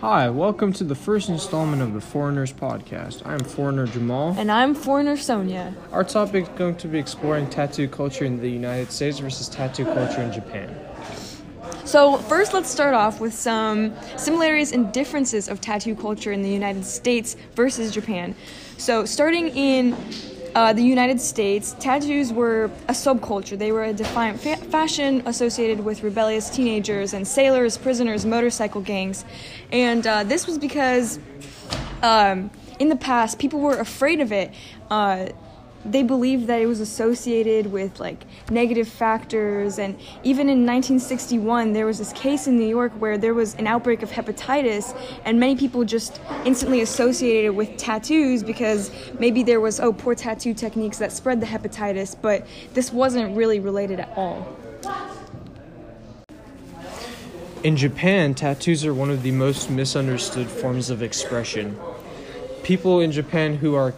Hi, welcome to the first installment of the Foreigners Podcast. I am Foreigner Jamal. And I'm foreigner Sonia. Our topic is going to be exploring tattoo culture in the United States versus tattoo culture in Japan. So, first, let's start off with some similarities and differences of tattoo culture in the United States versus Japan. So, starting in uh, the United States, tattoos were a subculture. They were a defiant fa- fashion associated with rebellious teenagers and sailors, prisoners, motorcycle gangs. And uh, this was because um, in the past, people were afraid of it. Uh, they believed that it was associated with like negative factors and even in 1961 there was this case in New York where there was an outbreak of hepatitis and many people just instantly associated it with tattoos because maybe there was oh poor tattoo techniques that spread the hepatitis but this wasn't really related at all. In Japan, tattoos are one of the most misunderstood forms of expression. People in Japan who are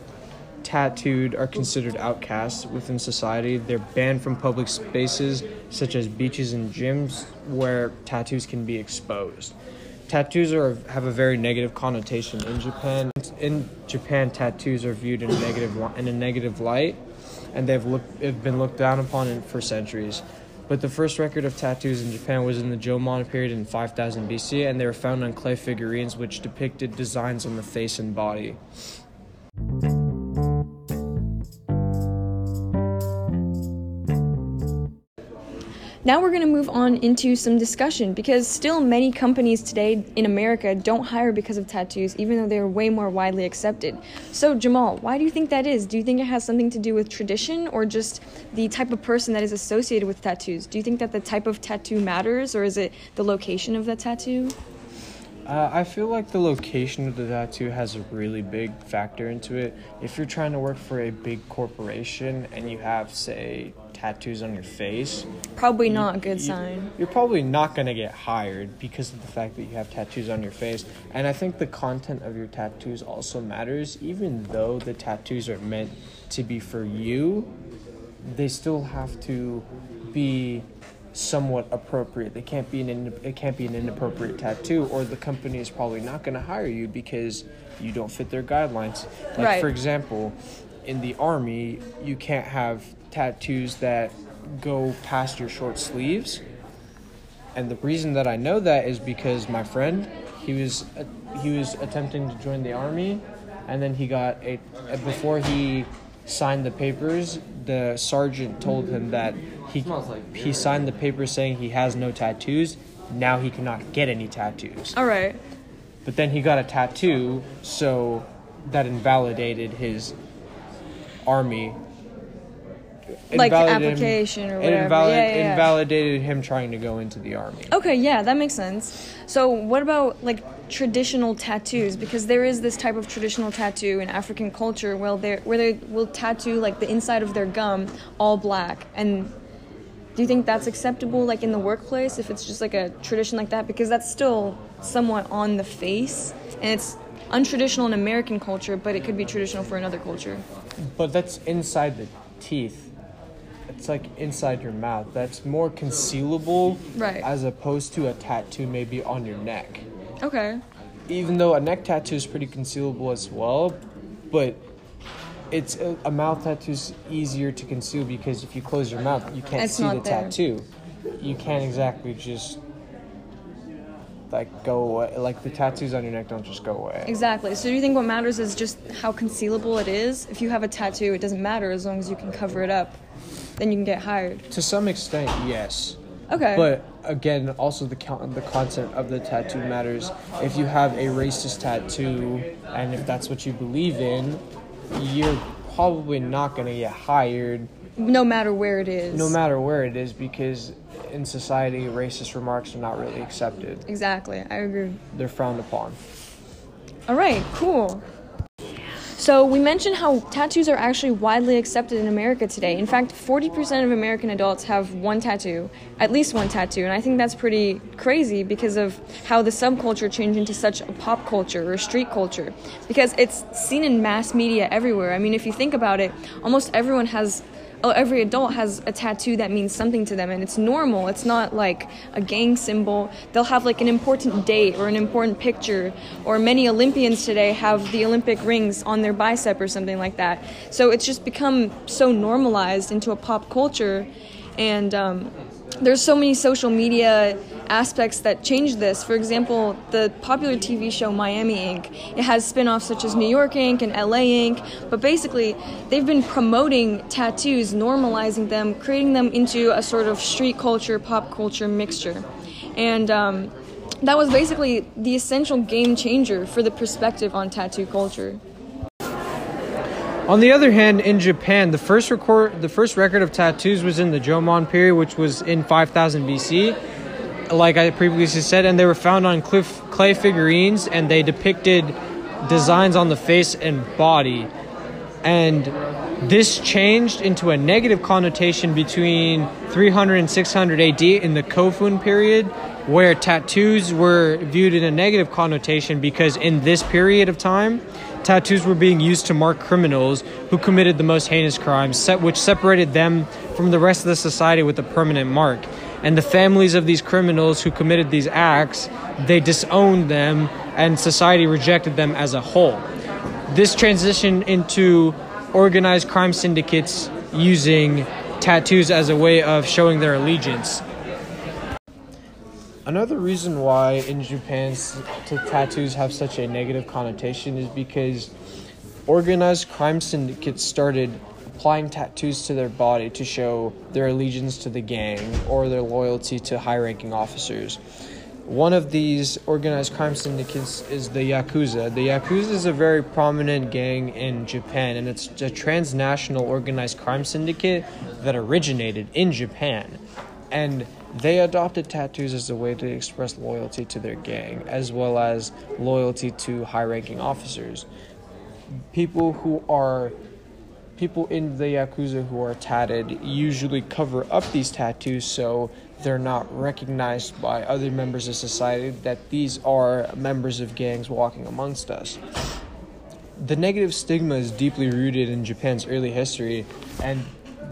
tattooed are considered outcasts within society. They're banned from public spaces such as beaches and gyms where tattoos can be exposed. Tattoos are have a very negative connotation in Japan. In Japan, tattoos are viewed in a negative in a negative light, and they've looked have been looked down upon for centuries. But the first record of tattoos in Japan was in the Jomon period in 5000 BC, and they were found on clay figurines which depicted designs on the face and body. Now we're going to move on into some discussion because still many companies today in America don't hire because of tattoos, even though they're way more widely accepted. So, Jamal, why do you think that is? Do you think it has something to do with tradition or just the type of person that is associated with tattoos? Do you think that the type of tattoo matters or is it the location of the tattoo? Uh, I feel like the location of the tattoo has a really big factor into it. If you're trying to work for a big corporation and you have, say, tattoos on your face, Probably not a good you- sign. You're probably not going to get hired because of the fact that you have tattoos on your face. And I think the content of your tattoos also matters, even though the tattoos are meant to be for you. They still have to be somewhat appropriate. They can't be an in, it can't be an inappropriate tattoo, or the company is probably not going to hire you because you don't fit their guidelines. Like Right. for example, in the army, you can't have tattoos that go past your short sleeves. And the reason that I know that is because my friend, he was uh, he was attempting to join the army, and then he got a uh, before he signed the papers, the sergeant told him that he he signed the papers saying he has no tattoos. Now he cannot get any tattoos. All right. But then he got a tattoo, so that invalidated his army. Like Invalidated him- application or whatever. invalid- Yeah, yeah, yeah. invalidated him trying to go into the army. Okay, yeah, that makes sense. So, what about like traditional tattoos? Because there is this type of traditional tattoo in African culture where they where they will tattoo like the inside of their gum all black. And do you think that's acceptable, like in the workplace, if it's just like a tradition like that? Because that's still somewhat on the face, and it's untraditional in American culture, but it could be traditional for another culture. But that's inside the teeth. It's like inside your mouth. That's more concealable, Right. As opposed to a tattoo maybe on your neck. Okay. Even though a neck tattoo is pretty concealable as well, but it's a, a mouth tattoo is easier to conceal because if you close your mouth, you can't It's see the there. tattoo. You can't exactly just like go away. Like the tattoos on your neck don't just go away. Exactly. So do you think what matters is just how concealable it is? If you have a tattoo, it doesn't matter as long as you can cover it up. Then you can get hired. To some extent, yes. Okay. But again, also the con- the content of the tattoo matters. If you have a racist tattoo, and if that's what you believe in, you're probably not gonna get hired, no matter where it is. no matter where it is, because in society, racist remarks are not really accepted. Exactly. I agree. They're frowned upon. All right. Cool. So we mentioned how tattoos are actually widely accepted in America today. In fact, 40% of American adults have one tattoo, at least one tattoo, and I think that's pretty crazy because of how the subculture changed into such a pop culture or street culture. Because it's seen in mass media everywhere. I mean, if you think about it, almost everyone has every adult has a tattoo that means something to them and it's normal. It's not like a gang symbol. They'll have like an important date or an important picture or many olympians today have the olympic rings on their bicep or something like that. So it's just become so normalized into a pop culture and um, there's so many social media aspects that change this. For example, the popular TV show Miami Ink. It has spin-offs such as New York Ink and LA Ink, but basically they've been promoting tattoos, normalizing them, creating them into a sort of street culture, pop culture mixture. And um, that was basically the essential game changer for the perspective on tattoo culture. On the other hand, in Japan, the first record the first record of tattoos was in the Jomon period, which was in 5000 BC like I previously said, and they were found on cliff, clay figurines, and they depicted designs on the face and body. And this changed into a negative connotation between 300 and 600 AD in the Kofun period, where tattoos were viewed in a negative connotation because in this period of time, tattoos were being used to mark criminals who committed the most heinous crimes, which separated them from the rest of the society with a permanent mark and the families of these criminals who committed these acts they disowned them and society rejected them as a whole. This transition into organized crime syndicates using tattoos as a way of showing their allegiance. Another reason why in Japan tattoos have such a negative connotation is because organized crime syndicates started applying tattoos to their body to show their allegiance to the gang or their loyalty to high ranking officers. One of these organized crime syndicates is the Yakuza. The Yakuza is a very prominent gang in Japan, and it's a transnational organized crime syndicate that originated in Japan. And they adopted tattoos as a way to express loyalty to their gang, as well as loyalty to high ranking officers. People who are people in the Yakuza who are tatted usually cover up these tattoos so they're not recognized by other members of society that these are members of gangs walking amongst us. The negative stigma is deeply rooted in Japan's early history, and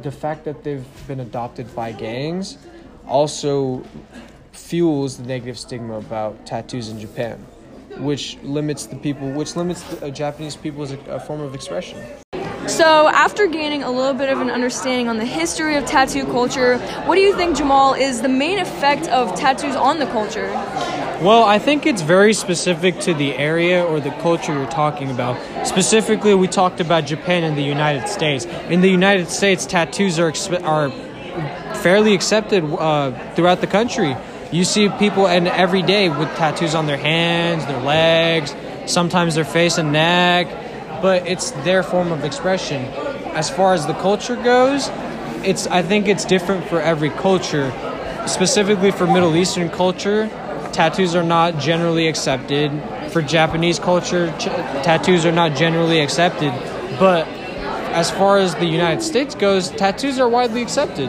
the fact that they've been adopted by gangs also fuels the negative stigma about tattoos in Japan, which limits the people, which limits the uh, Japanese people as a, a form of expression. So, after gaining a little bit of an understanding on the history of tattoo culture, what do you think, Jamal, is the main effect of tattoos on the culture? Well, I think it's very specific to the area or the culture you're talking about. Specifically, we talked about Japan and the United States. In the United States, tattoos are are fairly accepted uh, throughout the country. You see people and every day with tattoos on their hands, their legs, sometimes their face and neck but it's their form of expression. As far as the culture goes, it's I think it's different for every culture. Specifically for Middle Eastern culture, tattoos are not generally accepted. For Japanese culture, ch- tattoos are not generally accepted. But as far as the United States goes, tattoos are widely accepted.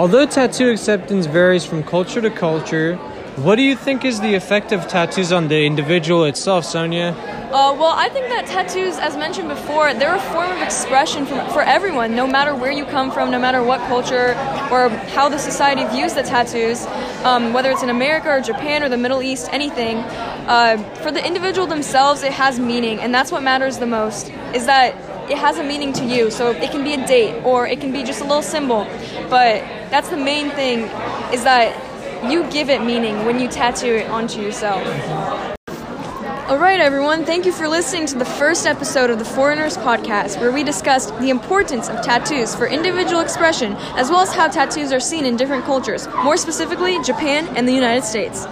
Although tattoo acceptance varies from culture to culture, what do you think is the effect of tattoos on the individual itself, Sonia? Uh, well, I think that tattoos, as mentioned before, they're a form of expression for, for everyone, no matter where you come from, no matter what culture or how the society views the tattoos, um, whether it's in America or Japan or the Middle East, anything. Uh, for the individual themselves, it has meaning, and that's what matters the most. Is that it has a meaning to you. So it can be a date or it can be just a little symbol. But that's the main thing is that you give it meaning when you tattoo it onto yourself. All right, everyone, thank you for listening to the first episode of the Foreigners Podcast, where we discussed the importance of tattoos for individual expression, as well as how tattoos are seen in different cultures, more specifically, Japan and the United States.